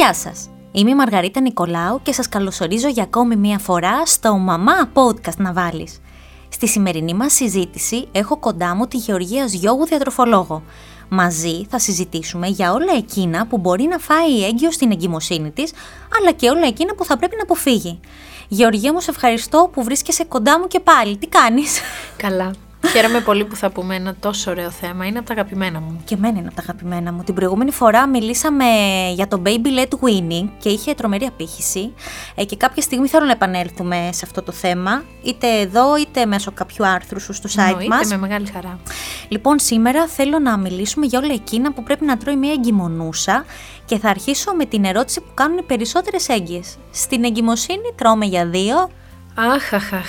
Γεια σας! Είμαι η Μαργαρίτα Νικολάου και σας καλωσορίζω για ακόμη μία φορά στο «Μαμά Podcast να βάλεις». Στη σημερινή μας συζήτηση έχω κοντά μου τη Γεωργία Γιώγου διατροφολόγο. Μαζί θα συζητήσουμε για όλα εκείνα που μπορεί να φάει η έγκυο στην εγκυμοσύνη της, αλλά και όλα εκείνα που θα πρέπει να αποφύγει. Γεωργία μου, σε ευχαριστώ που βρίσκεσαι κοντά μου και πάλι. Τι κάνεις; Καλά. Χαίρομαι πολύ που θα πούμε ένα τόσο ωραίο θέμα. Είναι από τα αγαπημένα μου. Και εμένα είναι από τα αγαπημένα μου. Την προηγούμενη φορά μιλήσαμε για το Baby Led Winning και είχε τρομερή απήχηση. Ε, και κάποια στιγμή θέλω να επανέλθουμε σε αυτό το θέμα, είτε εδώ είτε μέσω κάποιου άρθρου σου στο site μας. με μεγάλη χαρά. Λοιπόν, σήμερα θέλω να μιλήσουμε για όλα εκείνα που πρέπει να τρώει μια εγκυμονούσα και θα αρχίσω με την ερώτηση που κάνουν οι περισσότερες έγκυες. Στην εγκυμοσύνη τρώμε για δύο, Αχ, αχ, αχ.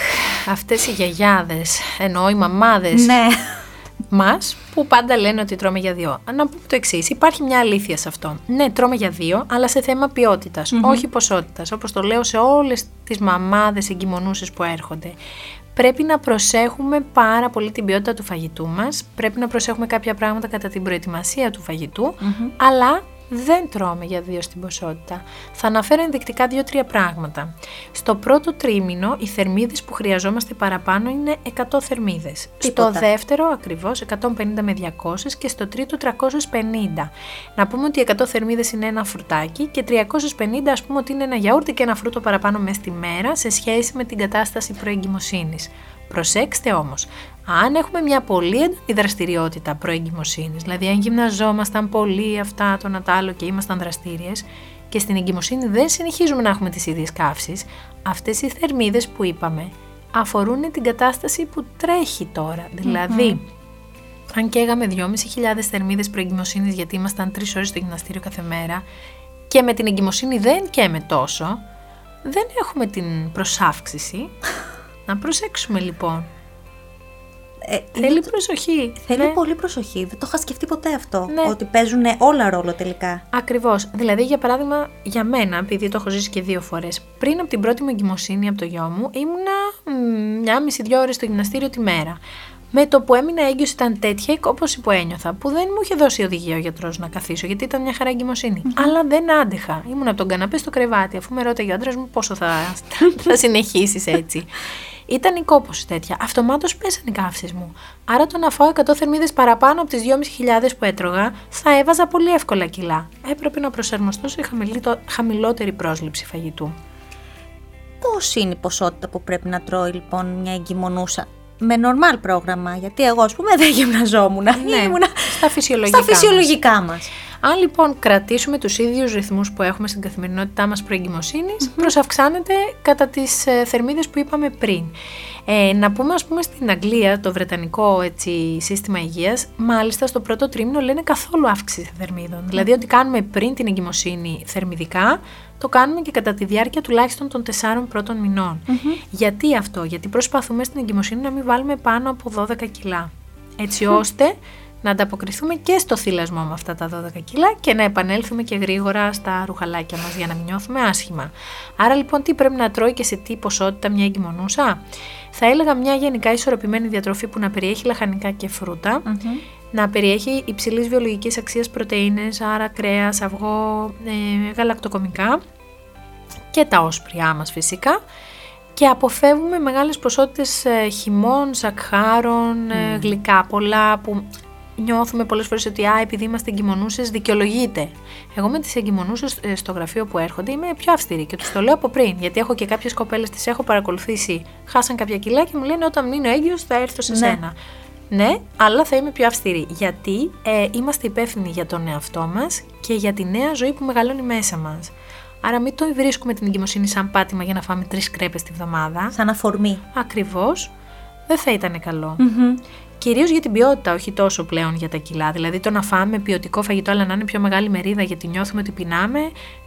Αυτές οι γιαγιάδες, εννοώ οι μαμάδες Ναι. μας, που πάντα λένε ότι τρώμε για δύο. Να πούμε το εξής: υπάρχει μια αλήθεια σε αυτό. Ναι, τρώμε για δύο, αλλά σε θέμα ποιότητας, όχι ποσότητας. Όπως το λέω σε όλες τις μαμάδες εγκυμονούσες που έρχονται. Πρέπει να προσέχουμε πάρα πολύ την ποιότητα του φαγητού μας, πρέπει να προσέχουμε κάποια πράγματα κατά την προετοιμασία του φαγητου αλλά δεν τρώμε για δύο στην ποσότητα. Θα αναφέρω ενδεικτικά δύο-τρία πράγματα. Στο πρώτο τρίμηνο, οι θερμίδες που χρειαζόμαστε παραπάνω είναι 100 θερμίδες. Τίποτα. Στο δεύτερο, ακριβώς, 150 με 200 και στο τρίτο 350. Να πούμε ότι 100 θερμίδες είναι ένα φρουτάκι και 350 ας πούμε ότι είναι ένα γιαούρτι και ένα φρούτο παραπάνω μέσα στη μέρα σε σχέση με την κατάσταση προεγκυμοσύνης. Προσέξτε όμως, αν έχουμε μια πολύ έντονη δραστηριότητα προεγκυμοσύνης, δηλαδή αν γυμναζόμασταν πολύ αυτά το να τα άλλο και ήμασταν δραστήριες και στην εγκυμοσύνη δεν συνεχίζουμε να έχουμε τις ίδιες καύσεις, αυτές οι θερμίδες που είπαμε αφορούν την κατάσταση που τρέχει τώρα. Δηλαδή, αν καίγαμε 2.500 θερμίδες προεγκυμοσύνης γιατί ήμασταν 3 ώρες στο γυμναστήριο κάθε μέρα και με την εγκυμοσύνη δεν καίμε τόσο, δεν έχουμε την προσάυξηση. να προσέξουμε λοιπόν. Ε, Θέλει προσοχή. Θέλει Ναι. πολύ προσοχή. Δεν το είχα σκεφτεί ποτέ αυτό. Ναι. Ότι παίζουν όλα ρόλο τελικά. Ακριβώς. Δηλαδή, για παράδειγμα, για μένα, επειδή το έχω ζήσει και δύο φορές, πριν από την πρώτη μου εγκυμοσύνη από το γιο μου, ήμουνα μ, μια μισή-δυο ώρες στο γυμναστήριο τη μέρα. Με το που έμεινα έγκυος ήταν τέτοια η κόπωση που ένιωθα, που δεν μου είχε δώσει οδηγία ο γιατρός να καθίσω, γιατί ήταν μια χαρά εγκυμοσύνη. Αλλά δεν άντεχα. Ήμουν από τον καναπέ στο κρεβάτι, αφού με ρώταγε ο άντρας μου πόσο θα, θα συνεχίσεις έτσι. Ήταν η κόπωση τέτοια. Αυτομάτως πέσαν οι καύσεις μου. Άρα το να φάω 100 θερμίδες παραπάνω από τις 2.500 που έτρωγα, θα έβαζα πολύ εύκολα κιλά. Έπρεπε να προσαρμοστώ σε χαμηλή- χαμηλότερη πρόσληψη φαγητού. Πώς είναι η ποσότητα που πρέπει να τρώει λοιπόν μια εγκυμονούσα; Με νορμάλ πρόγραμμα, γιατί εγώ, ας πούμε, δεν γυμναζόμουν. Ήμουνα στα φυσιολογικά. στα φυσιολογικά μας. Αν λοιπόν κρατήσουμε τους ίδιους ρυθμούς που έχουμε στην καθημερινότητά μας προεγκυμοσύνης, προσαυξάνεται κατά τις ε, θερμίδες που είπαμε πριν. Ε, να πούμε ας πούμε στην Αγγλία, το βρετανικό έτσι, σύστημα υγείας, μάλιστα στο πρώτο τρίμηνο λένε καθόλου αύξηση θερμίδων. Δηλαδή ότι κάνουμε πριν την εγκυμοσύνη θερμιδικά, το κάνουμε και κατά τη διάρκεια τουλάχιστον των τεσσάρων πρώτων μηνών. Γιατί αυτό, γιατί προσπαθούμε στην εγκυμοσύνη να μην βάλουμε πάνω από 12 κιλά. Έτσι ώστε να ανταποκριθούμε και στο θύλασμό με αυτά τα 12 κιλά και να επανέλθουμε και γρήγορα στα ρουχαλάκια μας για να μην νιώθουμε άσχημα. Άρα λοιπόν τι πρέπει να τρώει και σε τι ποσότητα μια εγκυμονούσα; Θα έλεγα μια γενικά ισορροπημένη διατροφή που να περιέχει λαχανικά και φρούτα, να περιέχει υψηλής βιολογικής αξίας πρωτεΐνες, άρα κρέας, αυγό, ε, γαλακτοκομικά και τα όσπριά μας φυσικά και αποφεύγουμε μεγάλες ποσότητες ε, χυμών, σακχάρων, ε, γλυκά πολλά που νιώθουμε πολλές φορές ότι α, επειδή είμαστε εγκυμονούσες δικαιολογείται. Εγώ με τις εγκυμονούσες ε, στο γραφείο που έρχονται είμαι πιο αυστηρή και τους το λέω από πριν γιατί έχω και κάποιες κοπέλες τις έχω παρακολουθήσει, χάσαν κάποια κιλά και μου λένε όταν μείνω έγκυος θα έρθω σε Ναι. σένα. Ναι, αλλά θα είμαι πιο αυστηρή. Γιατί ε, είμαστε υπεύθυνοι για τον εαυτό μας και για τη νέα ζωή που μεγαλώνει μέσα μας. Άρα μην το βρίσκουμε την εγκυμοσύνη σαν πάτημα για να φάμε τρεις κρέπες τη βδομάδα. Σαν αφορμή. Ακριβώς, δεν θα ήταν καλό. Κυρίως για την ποιότητα, όχι τόσο πλέον για τα κιλά. Δηλαδή το να φάμε ποιοτικό φαγητό, αλλά να είναι πιο μεγάλη μερίδα γιατί νιώθουμε ότι πεινάμε.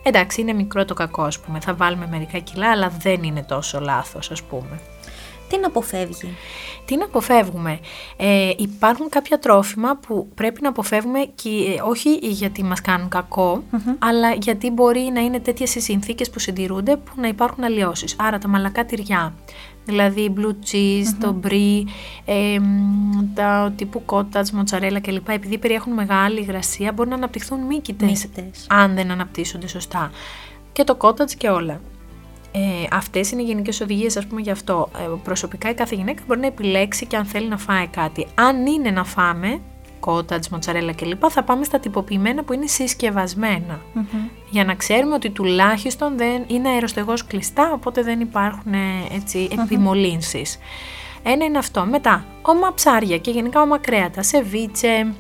Εντάξει, είναι μικρό το κακό, ας πούμε. Θα βάλουμε μερικά κιλά, αλλά δεν είναι τόσο λάθος, ας πούμε. Τι να αποφεύγει; Τι να αποφεύγουμε; Ε, υπάρχουν κάποια τρόφιμα που πρέπει να αποφεύγουμε και, ε, όχι γιατί μας κάνουν κακό, αλλά γιατί μπορεί να είναι τέτοιες οι συνθήκες που συντηρούνται που να υπάρχουν αλλοιώσεις. Άρα τα μαλακά τυριά Δηλαδή blue cheese, το brie, ε, τα τύπου cottage, mozzarella κλπ. Επειδή περιέχουν μεγάλη υγρασία μπορεί να αναπτυχθούν μύκητες, αν δεν αναπτύσσονται σωστά. Και το cottage και όλα. Ε, Αυτές είναι οι γενικές οδηγίες, ας πούμε, γι' αυτό. Ε, προσωπικά η κάθε γυναίκα μπορεί να επιλέξει και αν θέλει να φάει κάτι. Αν είναι να φάμε, cottage, μοτσαρέλα κλπ. θα πάμε στα τυποποιημένα που είναι Για να ξέρουμε ότι τουλάχιστον δεν είναι αεροστεγός κλειστά, οπότε δεν υπάρχουν ε, έτσι, επιμολύνσεις. Ένα είναι αυτό. Μετά, όμα ψάρια και γενικά όμα κρέατα, σεβίτσε,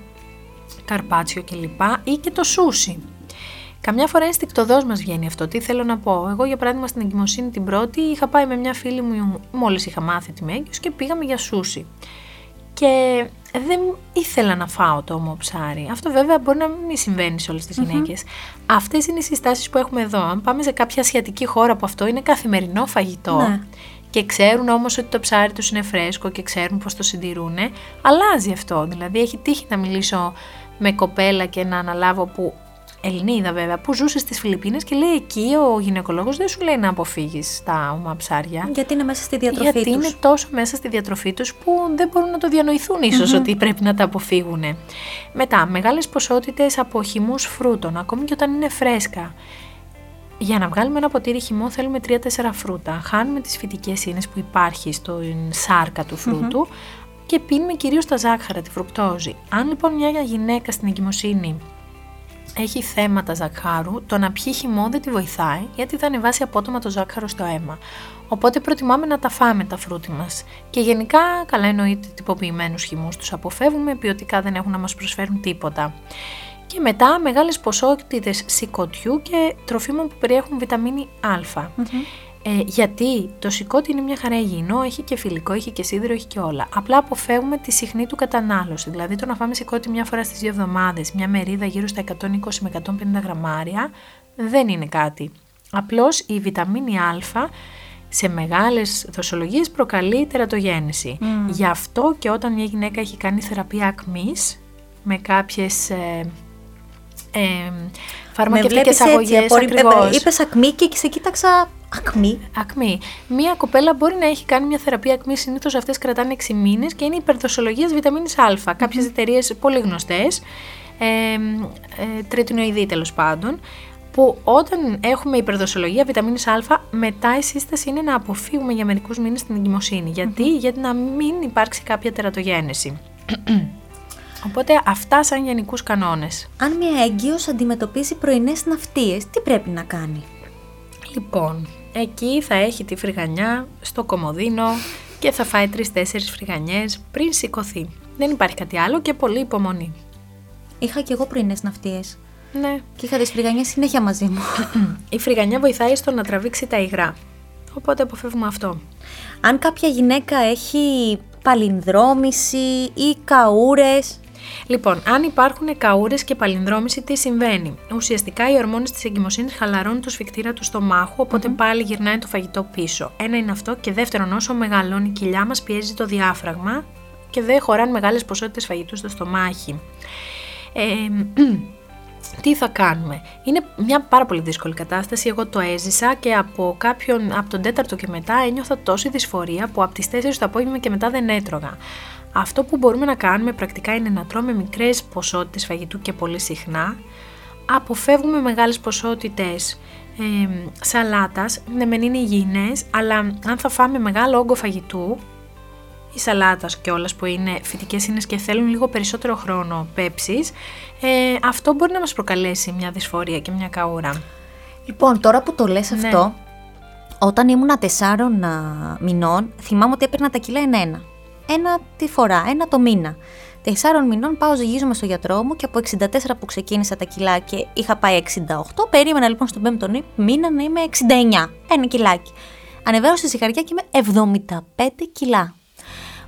καρπάτσιο κλπ. ή και το σούσι. Καμιά φορά ενστικτοδό μας βγαίνει αυτό. Τι θέλω να πω; Εγώ, για παράδειγμα, στην εγκυμοσύνη την πρώτη είχα πάει με μια φίλη μου, μόλις είχα μάθει τη μέγιος και πήγαμε για σούσι. Και δεν ήθελα να φάω το όμο ψάρι. Αυτό βέβαια μπορεί να μην συμβαίνει σε όλες τις mm-hmm. γυναίκες. Αυτές είναι οι συστάσεις που έχουμε εδώ. Αν πάμε σε κάποια ασιατική χώρα που αυτό είναι καθημερινό φαγητό. Ναι. Και ξέρουν όμως ότι το ψάρι τους είναι φρέσκο και ξέρουν πώς το συντηρούν, αλλάζει αυτό. Δηλαδή, έχει τύχει να μιλήσω με κοπέλα και να αναλάβω που Ελληνίδα βέβαια, που ζούσε στις Φιλιππίνες και λέει εκεί ο γυναικολόγος δεν σου λέει να αποφύγεις τα ομά ψάρια. Γιατί είναι μέσα στη διατροφή τους. Γιατί είναι τόσο μέσα στη διατροφή τους που δεν μπορούν να το διανοηθούν ίσως ότι πρέπει να τα αποφύγουν. Μετά, μεγάλες ποσότητες από χυμούς φρούτων, ακόμη και όταν είναι φρέσκα. Για να βγάλουμε ένα ποτήρι χυμό θέλουμε 3-4 φρούτα. Χάνουμε τις φυτικές ίνες που υπάρχει στην σάρκα του φρούτου και πίνουμε κυρίως τα ζάχαρα, τη φρουκτόζη. Αν λοιπόν μια γυναίκα στην εγκυμοσύνη έχει θέματα ζαχάρου, το να πιει χυμό δεν τη βοηθάει γιατί θα ανεβάσει απότομα το ζάχαρο στο αίμα. Οπότε προτιμάμε να τα φάμε τα φρούτη μας. Και γενικά, καλά εννοείται τυποποιημένους χυμούς τους αποφεύγουμε, ποιοτικά δεν έχουν να μας προσφέρουν τίποτα. Και μετά μεγάλες ποσότητες σηκωτιού και τροφίμων που περιέχουν βιταμίνη Α. Ε, γιατί το σηκώτη είναι μια χαρά υγιεινό, έχει και φιλικό, έχει και σίδηρο, έχει και όλα. Απλά αποφεύγουμε τη συχνή του κατανάλωση. Δηλαδή το να φάμε σηκώτη μια φορά στις δύο εβδομάδες, μια μερίδα γύρω στα 120 με 150 γραμμάρια, δεν είναι κάτι. Απλώς η βιταμίνη Α σε μεγάλες δοσολογίες προκαλεί τερατογέννηση. Mm. Γι' αυτό και όταν μια γυναίκα έχει κάνει θεραπεία ακμής με κάποιες ε, ε, φαρμακευτικές αγωγές ακριβώς. Είπες ακμή και σε κοίταξα Ακμή. Ακμή. Μία κοπέλα μπορεί να έχει κάνει μια θεραπεία ακμής. Συνήθως αυτές κρατάνε 6 μήνες και είναι υπερδοσολογίας βιταμίνης Α. Κάποιες εταιρείες πολύ γνωστές, ε, ε, τριτινοειδή τέλος πάντων, που όταν έχουμε υπερδοσολογία βιταμίνης Α, μετά η σύσταση είναι να αποφύγουμε για μερικούς μήνες την εγκυμοσύνη. Γιατί; Γιατί να μην υπάρξει κάποια τερατογένεση. Οπότε αυτά σαν γενικούς κανόνες. Αν μια έγκυος αντιμετωπίζει πρωινές ναυτίες, τι πρέπει να κάνει; Λοιπόν, Εκεί θα έχει τη φρυγανιά στο κομοδίνο και θα φάει τρει-τέσσερι φρυγανιές πριν σηκωθεί. Δεν υπάρχει κάτι άλλο και πολύ υπομονή. Είχα και εγώ πρωινές ναυτίες. Ναι. Και είχα τις φρυγανιές συνέχεια μαζί μου. Η φρυγανιά βοηθάει στο να τραβήξει τα υγρά. Οπότε αποφεύγουμε αυτό. Αν κάποια γυναίκα έχει παλινδρόμηση ή καούρες, Λοιπόν, αν υπάρχουν καούρες και παλινδρόμηση, τι συμβαίνει; Ουσιαστικά οι ορμόνες της εγκυμοσύνης χαλαρώνουν το σφιχτήρα του στομάχου, πάλι γυρνάει το φαγητό πίσω. Ένα είναι αυτό. Και δεύτερον, όσο μεγαλώνει η κοιλιά μας, πιέζει το διάφραγμα και δεν χωράνε μεγάλες ποσότητες φαγητού στο στομάχι. Ε, τι θα κάνουμε; Είναι μια πάρα πολύ δύσκολη κατάσταση. Εγώ το έζησα και από κάποιον, από τον τέταρτο και μετά ένιωθα τόση δυσφορία που από τις 4 το απόγευμα και μετά δεν έτρωγα. Αυτό που μπορούμε να κάνουμε πρακτικά είναι να τρώμε μικρές ποσότητες φαγητού και πολύ συχνά, αποφεύγουμε μεγάλες ποσότητες ε, σαλάτας, ναι μεν είναι υγιεινές, αλλά αν θα φάμε μεγάλο όγκο φαγητού, ή σαλάτας κιόλας που είναι φυτικές ίνες και θέλουν λίγο περισσότερο χρόνο πέψης, ε, αυτό μπορεί να μας προκαλέσει μια δυσφορία και μια καούρα. Λοιπόν, τώρα που το λες ναι. αυτό, όταν ήμουν τεσσάρων μηνών, θυμάμαι ότι έπαιρνα τα κιλά εν ένα ένα τη φορά, ένα το μήνα. Τεσσάρων μηνών πάω ζυγίζομαι στο γιατρό μου και από 64 που ξεκίνησα τα κιλά και είχα πάει 68, περίμενα λοιπόν στον πέμπτο μήνα να είμαι 69, ένα κιλάκι. Ανεβαίνω στη ζυγαριά και είμαι 75 κιλά.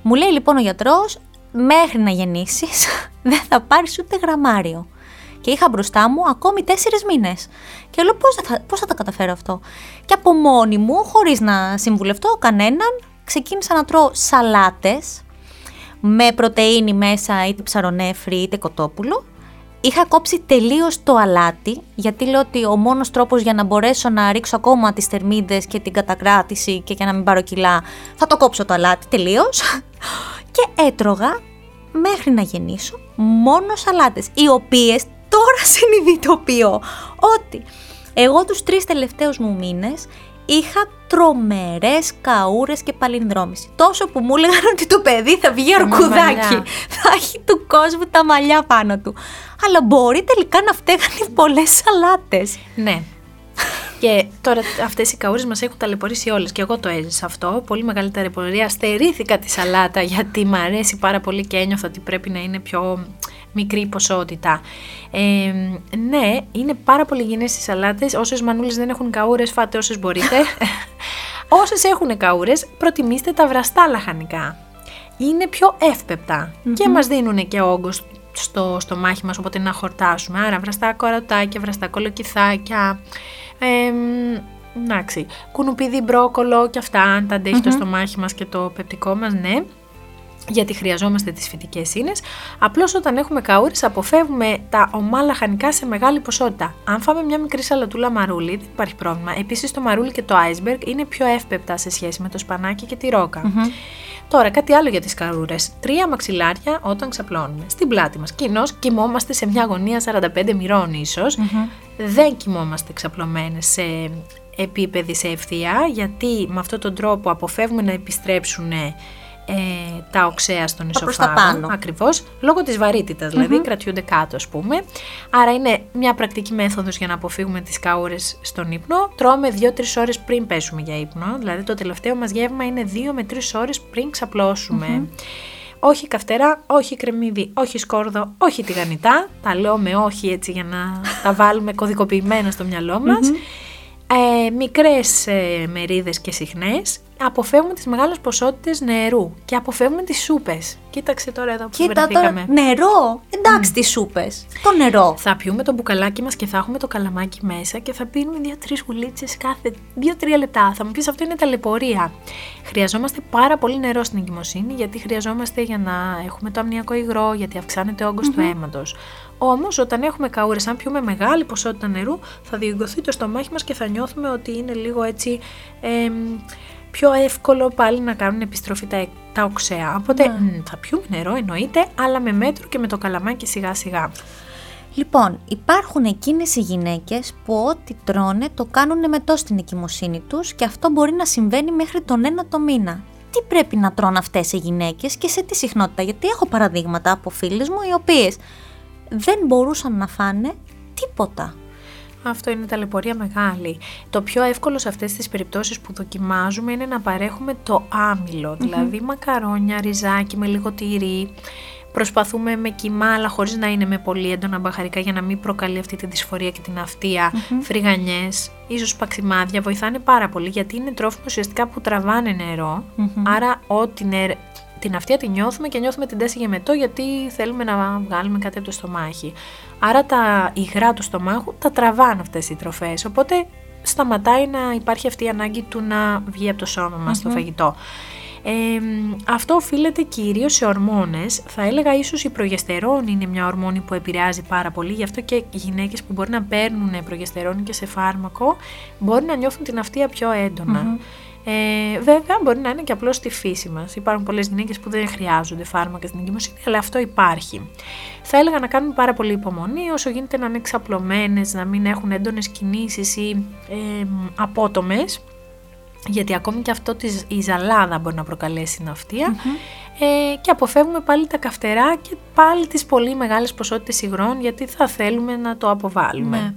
Μου λέει λοιπόν ο γιατρός, μέχρι να γεννήσεις δεν θα πάρεις ούτε γραμμάριο. Και είχα μπροστά μου ακόμη τέσσερις μήνες. Και λέω πώς θα, πώς θα τα καταφέρω αυτό; Και από μόνη μου, χωρίς να συμβουλευτώ κανέναν, ξεκίνησα να τρώω σαλάτες με πρωτεΐνη μέσα είτε ψαρονέφρι είτε κοτόπουλο Είχα κόψει τελείως το αλάτι, γιατί λέω ότι ο μόνος τρόπος για να μπορέσω να ρίξω ακόμα τις θερμίδες και την κατακράτηση και για να μην πάρω κιλά, θα το κόψω το αλάτι τελείως. και έτρωγα μέχρι να γεννήσω μόνο σαλάτες, οι οποίες τώρα συνειδητοποιώ ότι εγώ τους τρεις τελευταίους μου μήνες είχα τρομερές καούρες και παλινδρόμηση. Τόσο που μου έλεγαν ότι το παιδί θα βγει αρκουδάκι, θα έχει του κόσμου τα μαλλιά πάνω του. Αλλά μπορεί τελικά να φταίγανε πολλές σαλάτες. Ναι. Και τώρα αυτές οι καούρες μας έχουν ταλαιπωρήσει όλες. Και εγώ το έζησα αυτό. Πολύ μεγάλη ταλαιπωρία. Στερήθηκα τη σαλάτα γιατί μου αρέσει πάρα πολύ και ένιωθα ότι πρέπει να είναι πιο μικρή ποσότητα. Ε, ναι, είναι πάρα πολύ υγιεινές οι σαλάτες. Όσες μανούλες δεν έχουν καούρες, φάτε όσες μπορείτε. όσες έχουν καούρες, προτιμήστε τα βραστά λαχανικά. Είναι πιο ευπεπτα και μας δίνουν και όγκο στο, στο μάχη μας, οπότε να χορτάσουμε. Άρα βραστά κορατάκια, βραστά κολοκυθάκια, ε, εντάξει, κουνουπίδι, μπρόκολο και αυτά, αν τα αντεχει το στομάχι μας και το πεπτικό μας, ναι γιατί χρειαζόμαστε τις φυτικές ίνες, απλώς όταν έχουμε καούρες αποφεύγουμε τα ομά λαχανικά σε μεγάλη ποσότητα. Αν φάμε μια μικρή σαλατούλα μαρούλι δεν υπάρχει πρόβλημα. Επίσης το μαρούλι και το iceberg είναι πιο εύπεπτα σε σχέση με το σπανάκι και τη ροκα Τώρα κάτι άλλο για τις καούρες. Τρία μαξιλάρια όταν ξαπλώνουμε. Στην πλάτη μας. Κοινώς κοιμόμαστε σε μια γωνία 45 μοιρών ισως Δεν κοιμόμαστε ξαπλωμένες σε επίπεδη σε ευθεία γιατί με αυτόν τον τρόπο αποφεύγουμε να επιστρέψουν ε, τα οξέα στον ισοφάγο. Ακριβώς, λόγω της βαρύτητας, δηλαδή κρατιούνται κάτω, ας πούμε. Άρα είναι μια πρακτική μέθοδος για να αποφύγουμε τις καούρες στον ύπνο. Τρώμε 2-3 ώρες πριν πέσουμε για ύπνο. Δηλαδή το τελευταίο μας γεύμα είναι 2 με 3 ώρες πριν ξαπλωσουμε Όχι καυτερά, όχι κρεμμύδι, όχι σκόρδο, όχι τηγανιτά. Τα λέω με όχι έτσι για να τα βάλουμε κωδικοποιημένα στο μυαλό μας. Ε, μικρές ε, μερίδες και συχνές αποφεύγουμε τις μεγάλες ποσότητες νερού και αποφεύγουμε τις σούπες. Κοίταξε τώρα εδώ που Κοίτα τώρα, νερό, εντάξει mm. τις σούπες, το νερό. Θα πιούμε το μπουκαλάκι μας και θα έχουμε το καλαμάκι μέσα και θα πίνουμε δύο-τρεις γουλίτσες κάθε δύο-τρία λεπτά. Θα μου πεις αυτό είναι ταλαιπωρία. Χρειαζόμαστε πάρα πολύ νερό στην εγκυμοσύνη γιατί χρειαζόμαστε για να έχουμε το αμνιακό υγρό, γιατί αυξάνεται ο όγκος του αίματος. Όμως, όταν έχουμε καούρες, αν πιούμε μεγάλη ποσότητα νερού, θα διεγκωθεί το στομάχι μας και θα νιώθουμε ότι είναι λίγο έτσι. Ε, πιο εύκολο πάλι να κάνουν επιστροφή τα, τα οξέα. Οπότε ναι. θα πιούμε νερό εννοείται, αλλά με μέτρο και με το καλαμάκι σιγά σιγά. Λοιπόν, υπάρχουν εκείνες οι γυναίκες που ό,τι τρώνε το κάνουν μετό στην εγκυμοσύνη τους και αυτό μπορεί να συμβαίνει μέχρι τον ένα το μήνα. Τι πρέπει να τρώνε αυτές οι γυναίκες και σε τι συχνότητα, γιατί έχω παραδείγματα από φίλες μου οι οποίες δεν μπορούσαν να φάνε τίποτα. Αυτό είναι ταλαιπωρία μεγάλη. Το πιο εύκολο σε αυτές τις περιπτώσεις που δοκιμάζουμε είναι να παρέχουμε το αμυλο δηλαδή μακαρόνια, ριζάκι με λίγο τυρί. Προσπαθούμε με κοιμά, αλλά χωρίς να είναι με πολύ έντονα μπαχαρικά για να μην προκαλεί αυτή τη δυσφορία και την αυτία. Mm-hmm. Φρυγανιές, ίσως παξιμάδια βοηθάνε πάρα πολύ γιατί είναι τρόφιμο ουσιαστικά που τραβάνε Άρα ό,τι την αυτιά τη νιώθουμε και νιώθουμε την τάση γεμετό γιατί θέλουμε να βγάλουμε κάτι από το στομάχι. Άρα τα υγρά του στομάχου τα τραβάνε αυτές οι τροφές, οπότε σταματάει να υπάρχει αυτή η ανάγκη του να βγει από το σώμα μας το φαγητό. Ε, αυτό οφείλεται κυρίως σε ορμόνες. Θα έλεγα ίσως η προγεστερόνη είναι μια ορμόνη που επηρεάζει πάρα πολύ. Γι' αυτό και οι γυναίκες που μπορεί να παίρνουν προγεστερόνη και σε φάρμακο μπορεί να νιώθουν την αυτία πιο έντονα. Ε, βέβαια, μπορεί να είναι και απλώς στη φύση μας. Υπάρχουν πολλές γυναίκε που δεν χρειάζονται φάρμακα στην εγκυμοσύνη, αλλά αυτό υπάρχει. Θα έλεγα να κάνουμε πάρα πολύ υπομονή, όσο γίνεται να είναι εξαπλωμένε, να μην έχουν έντονες κινήσεις ή ε, απότομες. Γιατί ακόμη και αυτό της, η ζαλάδα μπορεί να προκαλέσει ναυτία ε, και αποφεύγουμε πάλι τα καυτερά και πάλι τις πολύ μεγάλες ποσότητες υγρών γιατί θα θέλουμε να το αποβάλουμε. Ναι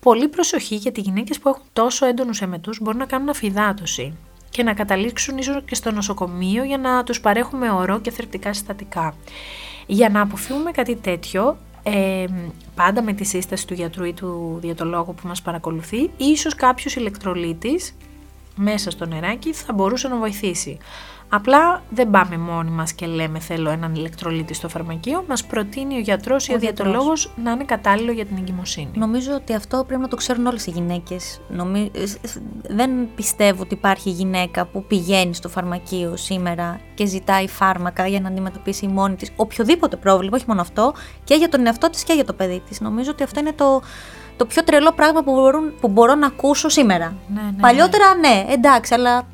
πολύ προσοχή γιατί οι γυναίκες που έχουν τόσο έντονους εμετού μπορούν να κάνουν αφυδάτωση και να καταλήξουν ίσως και στο νοσοκομείο για να τους παρέχουμε ορό και θρεπτικά συστατικά. Για να αποφύγουμε κάτι τέτοιο, ε, πάντα με τη σύσταση του γιατρού ή του διατολόγου που μας παρακολουθεί, ίσως κάποιος ηλεκτρολίτης μέσα στο νεράκι θα μπορούσε να βοηθήσει. Απλά δεν πάμε μόνοι μας και λέμε θέλω έναν ηλεκτρολίτη στο φαρμακείο, μας προτείνει ο γιατρός ή ο διατολόγος να είναι κατάλληλο για την εγκυμοσύνη. Νομίζω ότι αυτό πρέπει να το ξέρουν όλες οι γυναίκες. Νομι... Δεν πιστεύω ότι υπάρχει γυναίκα που πηγαίνει στο φαρμακείο σήμερα και ζητάει φάρμακα για να αντιμετωπίσει μόνη της οποιοδήποτε πρόβλημα, όχι μόνο αυτό, και για τον εαυτό της και για το παιδί της. Νομίζω ότι αυτό είναι το, το πιο τρελό πράγμα που, μπορούν, που μπορώ να ακούσω σήμερα. Ναι, ναι, Παλιότερα ναι, εντάξει, αλλά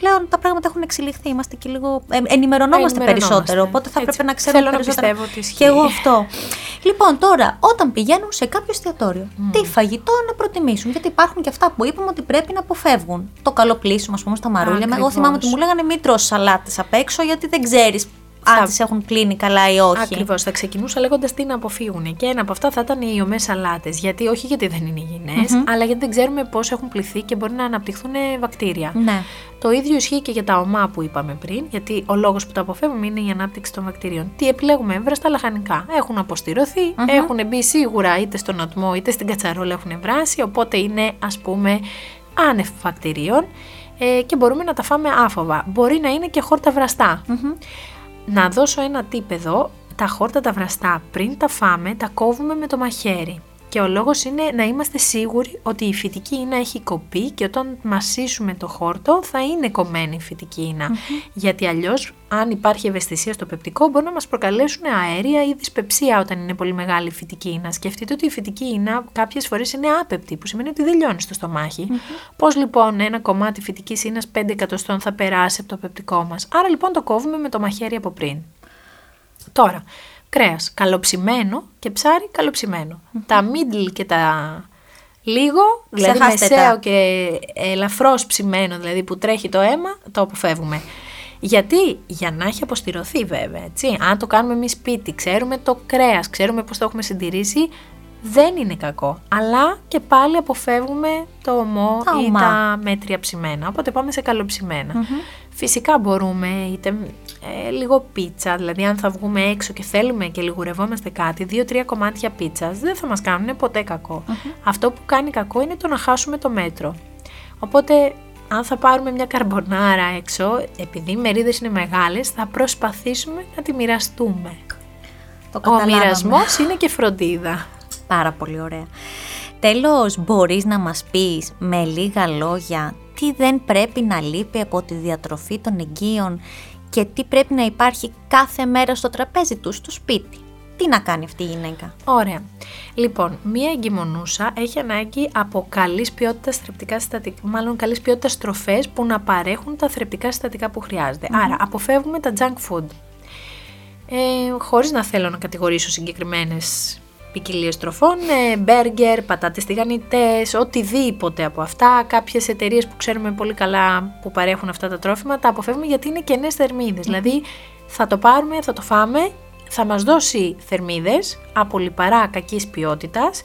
πλέον τα πράγματα έχουν εξελιχθεί. Είμαστε και λίγο. Ε, ενημερωνόμαστε περισσότερο. Οπότε θα Έτσι. πρέπει να ξέρουμε Θέλω να περισσότερο. πιστεύω ότι ισχύει. Και εγώ αυτό. λοιπόν, τώρα, όταν πηγαίνουν σε κάποιο εστιατόριο, τι φαγητό να προτιμήσουν; Γιατί υπάρχουν και αυτά που είπαμε ότι πρέπει να αποφεύγουν. Το καλό πλήσιμο, ας πούμε, στα μαρούλια. Εγώ Ακριβώς. θυμάμαι ότι μου λέγανε μην τρως σαλάτες απ' έξω, γιατί δεν ξέρεις αν Θα- τις έχουν πλύνει καλά ή όχι. Ακριβώς. Θα ξεκινούσα λέγοντας τι να αποφύγουν. Και ένα από αυτά θα ήταν οι ιωμέ σαλάτες. Γιατί, όχι γιατί δεν είναι υγιεινές, αλλά γιατί δεν ξέρουμε πώς έχουν πληθεί και μπορεί να αναπτυχθούν βακτήρια. Ναι. Το ίδιο ισχύει και για τα ομά που είπαμε πριν, γιατί ο λόγος που τα αποφεύγουμε είναι η ανάπτυξη των βακτηρίων. Τι επιλέγουμε, έβραστα λαχανικά. Έχουν αποστηρωθεί, έχουν μπει σίγουρα είτε στον ατμό είτε στην κατσαρόλα έχουν βράσει, οπότε είναι ας πούμε άνευ βακτηρίων ε, και μπορούμε να τα φάμε άφοβα. Μπορεί να είναι και χόρτα βραστά. Να δώσω ένα tip εδώ, τα χόρτα τα βραστά πριν τα φάμε τα κόβουμε με το μαχαίρι. Και ο λόγος είναι να είμαστε σίγουροι ότι η φυτική ίνα έχει κοπεί και όταν μασίσουμε το χόρτο θα είναι κομμένη η φυτική ίνα. Γιατί αλλιώς αν υπάρχει ευαισθησία στο πεπτικό μπορεί να μας προκαλέσουν αέρια ή δυσπεψία όταν είναι πολύ μεγάλη η φυτική ίνα. Σκεφτείτε ότι η φυτική ίνα κάποιες φορές είναι άπεπτη που σημαίνει ότι δεν λιώνει στο στομάχι. Πώς λοιπόν ένα κομμάτι φυτικής ίνας 5 εκατοστών θα περάσει από το πεπτικό μας. Άρα λοιπόν το κόβουμε με το μαχαίρι από πριν. Τώρα, κρέας καλοψημένο και ψάρι καλοψημένο. Τα middle και τα λίγο, δηλαδή Ξεχάστε μεσαίο τα. και ελαφρώς ψημένο, δηλαδή που τρέχει το αίμα, το αποφεύγουμε. Γιατί, για να έχει αποστηρωθεί βέβαια, έτσι. Αν το κάνουμε εμείς σπίτι, ξέρουμε το κρέας, ξέρουμε πώς το έχουμε συντηρήσει, δεν είναι κακό. Αλλά και πάλι αποφεύγουμε το ομό Τα ή ομά. τα μέτρια ψημένα. Οπότε πάμε σε καλοψημένα. Φυσικά μπορούμε είτε ε, λίγο πίτσα, δηλαδή αν θα βγούμε έξω και θέλουμε και λιγουρευόμαστε κάτι, δύο-τρία κομμάτια πίτσας δεν θα μας κάνουν ποτέ κακό. Αυτό που κάνει κακό είναι το να χάσουμε το μέτρο. Οπότε αν θα πάρουμε μια καρμπονάρα έξω, επειδή οι μερίδες είναι μεγάλες, θα προσπαθήσουμε να τη μοιραστούμε. Το Ο καταλάβαμε. μοιρασμός είναι και φροντίδα. Πάρα πολύ ωραία. Τέλος, μπορείς να μας πεις με λίγα λόγια τι δεν πρέπει να λείπει από τη διατροφή των εγγύων και τι πρέπει να υπάρχει κάθε μέρα στο τραπέζι του, στο σπίτι. Τι να κάνει αυτή η γυναίκα; Ωραία. Λοιπόν, μία εγκυμονούσα έχει ανάγκη από καλής ποιότητας θρεπτικά συστατικά, μάλλον καλής ποιότητας τροφές που να παρέχουν τα θρεπτικά συστατικά που χρειάζεται. Άρα, αποφεύγουμε τα junk food. Ε, χωρίς να θέλω να κατηγορήσω συγκεκριμένες ποικιλίε τροφών, ε, μπέργκερ, πατάτες τηγανιτές, οτιδήποτε από αυτά. Κάποιες εταιρείες που ξέρουμε πολύ καλά που παρέχουν αυτά τα τρόφιμα τα αποφεύγουμε γιατί είναι κενές θερμίδες. Δηλαδή θα το πάρουμε, θα το φάμε, θα μας δώσει θερμίδες από λιπαρά κακής ποιότητας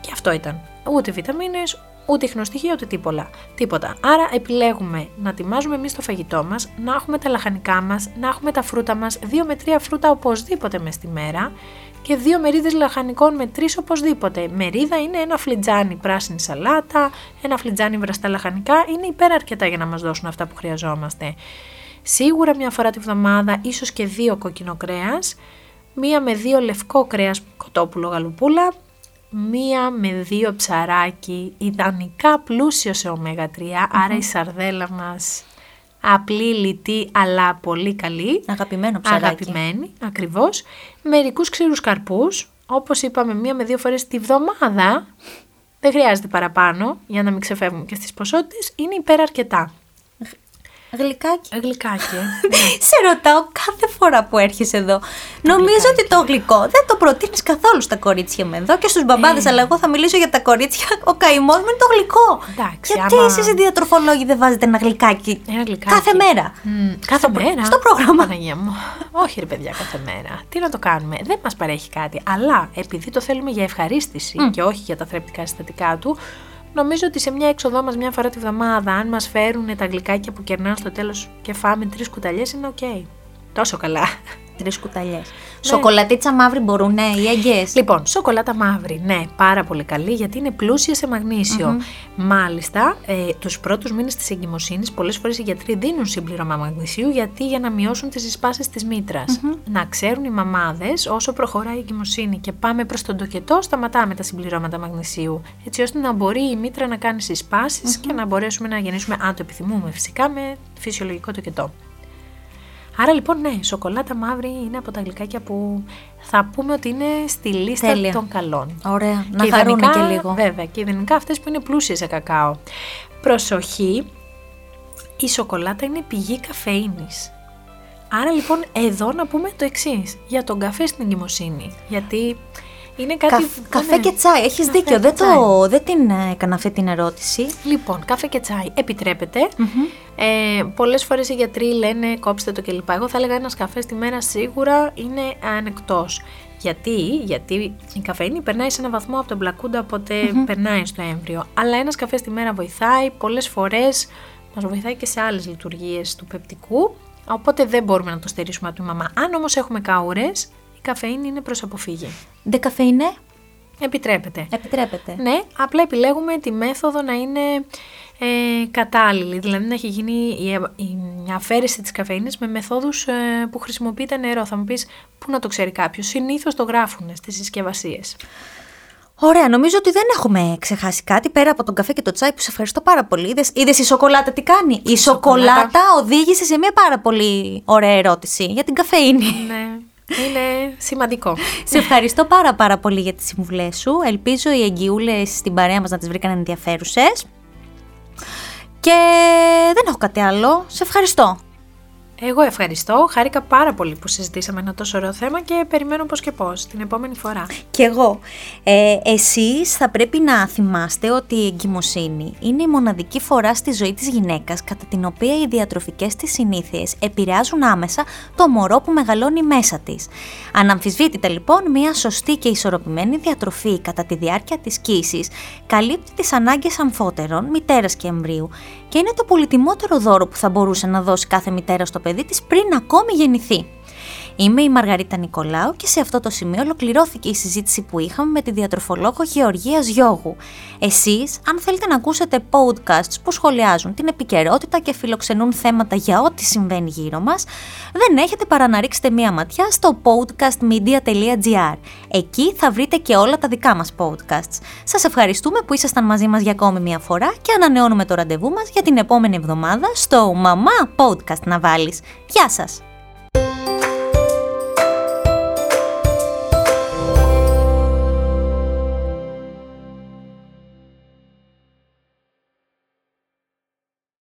και αυτό ήταν. Ούτε βιταμίνες, ούτε ιχνοστοιχεία, ούτε τίποτα. τίποτα. Άρα επιλέγουμε να ετοιμάζουμε εμείς το φαγητό μας, να έχουμε τα λαχανικά μας, να έχουμε τα φρούτα μας, δύο με τρία φρούτα οπωσδήποτε μες τη μέρα και δύο μερίδες λαχανικών με τρεις οπωσδήποτε. Μερίδα είναι ένα φλιτζάνι πράσινη σαλάτα, ένα φλιτζάνι βραστά λαχανικά, είναι υπεραρκετά για να μας δώσουν αυτά που χρειαζόμαστε. Σίγουρα μια φορά τη βδομάδα, ίσως και δύο κόκκινο κρέας, μία με δύο λευκό κρέας κοτόπουλο γαλουπούλα, μία με δύο ψαράκι, ιδανικά πλούσιο σε ωμέγα 3, άρα η σαρδέλα μας απλή, λιτή, αλλά πολύ καλή. Αγαπημένο ψαράκι. Αγαπημένη, ακριβώς. Μερικούς ξηρούς καρπούς, όπως είπαμε μία με δύο φορές τη βδομάδα, δεν χρειάζεται παραπάνω για να μην ξεφεύγουμε και στις ποσότητες, είναι υπεραρκετά. Γλυκάκι. Γλυκάκι. Σε ρωτάω κάθε φορά που έρχεσαι εδώ. Νομίζω ότι το γλυκό δεν το προτείνεις καθόλου στα κορίτσια με εδώ και στους μπαμπάδες, Ε. αλλά εγώ θα μιλήσω για τα κορίτσια. Ο καημός μου είναι το γλυκό. Εντάξει, Γιατί άμα- εσείς οι διατροφολόγοι δεν βάζετε ένα γλυκάκι. Ένα γλυκάκι. Κάθε μέρα; Μμ, κάθε προ- μέρα. στο πρόγραμμα. Παναγία μου. Όχι, ρε παιδιά, κάθε μέρα. Τι να το κάνουμε; Δεν μας παρέχει κάτι. Αλλά επειδή το θέλουμε για ευχαρίστηση και όχι για τα θρεπτικά συστατικά του, νομίζω ότι σε μια έξοδό μας μια φορά τη βδομάδα, αν μας φέρουν τα γλυκάκια που κερνάνε στο τέλος και φάμε τρεις κουταλιές, είναι οκ. Τόσο καλά. Τρεις κουταλιές. Ναι. Σοκολατίτσα μαύρη μπορούν, ναι, οι έγκυες. Λοιπόν, σοκολάτα μαύρη, ναι, πάρα πολύ καλή γιατί είναι πλούσια σε μαγνήσιο Μάλιστα, ε, τους πρώτους μήνες της εγκυμοσύνης, πολλές φορές οι γιατροί δίνουν συμπλήρωμα μαγνησίου γιατί για να μειώσουν τις συσπάσεις της μήτρας Να ξέρουν οι μαμάδες, όσο προχωράει η εγκυμοσύνη και πάμε προς τον τοκετό, σταματάμε τα συμπληρώματα μαγνησίου. Έτσι ώστε να μπορεί η μήτρα να κάνει και να μπορέσουμε να γεννήσουμε, αν το επιθυμούμε φυσικά, με φυσιολογικό τοκετό. Άρα λοιπόν ναι, σοκολάτα μαύρη είναι από τα γλυκάκια που θα πούμε ότι είναι στη λίστα των καλών. Ωραία, να και χαρούμε και λίγο. Βέβαια, και ιδανικά αυτές που είναι πλούσιες σε κακάο. Προσοχή, η σοκολάτα είναι πηγή καφεΐνης. Άρα λοιπόν εδώ να πούμε το εξής για τον καφέ στην εγκυμοσύνη. Γιατί είναι κάτι. καφέ και τσάι, έχεις δίκιο. Δεν, το, δεν την έκανα αυτή την ερώτηση. Λοιπόν, καφέ και τσάι επιτρέπεται. Ε, Πολλές φορές οι γιατροί λένε κόψτε το κλπ. Εγώ θα έλεγα ένας καφές τη μέρα σίγουρα είναι ανεκτός. Γιατί, γιατί η καφέινη περνάει σε ένα βαθμό από τον πλακούντα, περνάει στο έμβριο. Αλλά ένας καφές τη μέρα βοηθάει. Πολλές φορές μας βοηθάει και σε άλλες λειτουργίες του πεπτικού. Οπότε δεν μπορούμε να το στερήσουμε από τη μαμά. Αν όμως έχουμε καούρες, η καφέινη είναι προς αποφύγη. καφέινε; Επιτρέπεται. Επιτρέπεται. Ναι, απλά επιλέγουμε τη μέθοδο να είναι ε, κατάλληλη, δηλαδή να έχει γίνει η, η αφαίρεση της καφέινης με μεθόδους ε, που χρησιμοποιείται νερό. Θα μου πεις πού να το ξέρει κάποιος, συνήθως το γράφουν στις συσκευασίες. Ωραία, νομίζω ότι δεν έχουμε ξεχάσει κάτι πέρα από τον καφέ και το τσάι που σε ευχαριστώ πάρα πολύ. Είδες η σοκολάτα τι κάνει; Η, σοκολάτα οδήγησε σε μια πάρα πολύ ωραία ερώτηση για την καφέινη. Ναι. Είναι σημαντικό. Σε ευχαριστώ πάρα πάρα πολύ για τις συμβουλές σου. Ελπίζω οι εγγυούλες στην παρέα μας να τις βρήκαν ενδιαφέρουσες. Και δεν έχω κάτι άλλο. Σε ευχαριστώ. Εγώ ευχαριστώ. Χάρηκα πάρα πολύ που συζητήσαμε ένα τόσο ωραίο θέμα και περιμένω πώς και πώς την επόμενη φορά. Και εγώ. Ε, εσείς θα πρέπει να θυμάστε ότι η εγκυμοσύνη είναι η μοναδική φορά στη ζωή της γυναίκας κατά την οποία οι διατροφικές της συνήθειες επηρεάζουν άμεσα το μωρό που μεγαλώνει μέσα της. Αναμφισβήτητα λοιπόν μια σωστή και ισορροπημένη διατροφή κατά τη διάρκεια της κοίησης καλύπτει τις ανάγκες αμφότερων, μητέρας και εμβρίου και είναι το πολυτιμότερο δώρο που θα μπορούσε να δώσει κάθε μητέρα στο παιδί της πριν ακόμη γεννηθεί. Είμαι η Μαργαρίτα Νικολάου και σε αυτό το σημείο ολοκληρώθηκε η συζήτηση που είχαμε με τη διατροφολόγο Γεωργίας Γιώγου. Εσείς, αν θέλετε να ακούσετε podcasts που σχολιάζουν την επικαιρότητα και φιλοξενούν θέματα για ό,τι συμβαίνει γύρω μας, δεν έχετε παρά να ρίξετε μία ματιά στο podcastmedia.gr. Εκεί θα βρείτε και όλα τα δικά μας podcasts. Σας ευχαριστούμε που ήσασταν μαζί μας για ακόμη μία φορά και ανανεώνουμε το ραντεβού μας για την επόμενη εβδομάδα στο «Μαμά Podcast» να βάλεις. Γεια σας!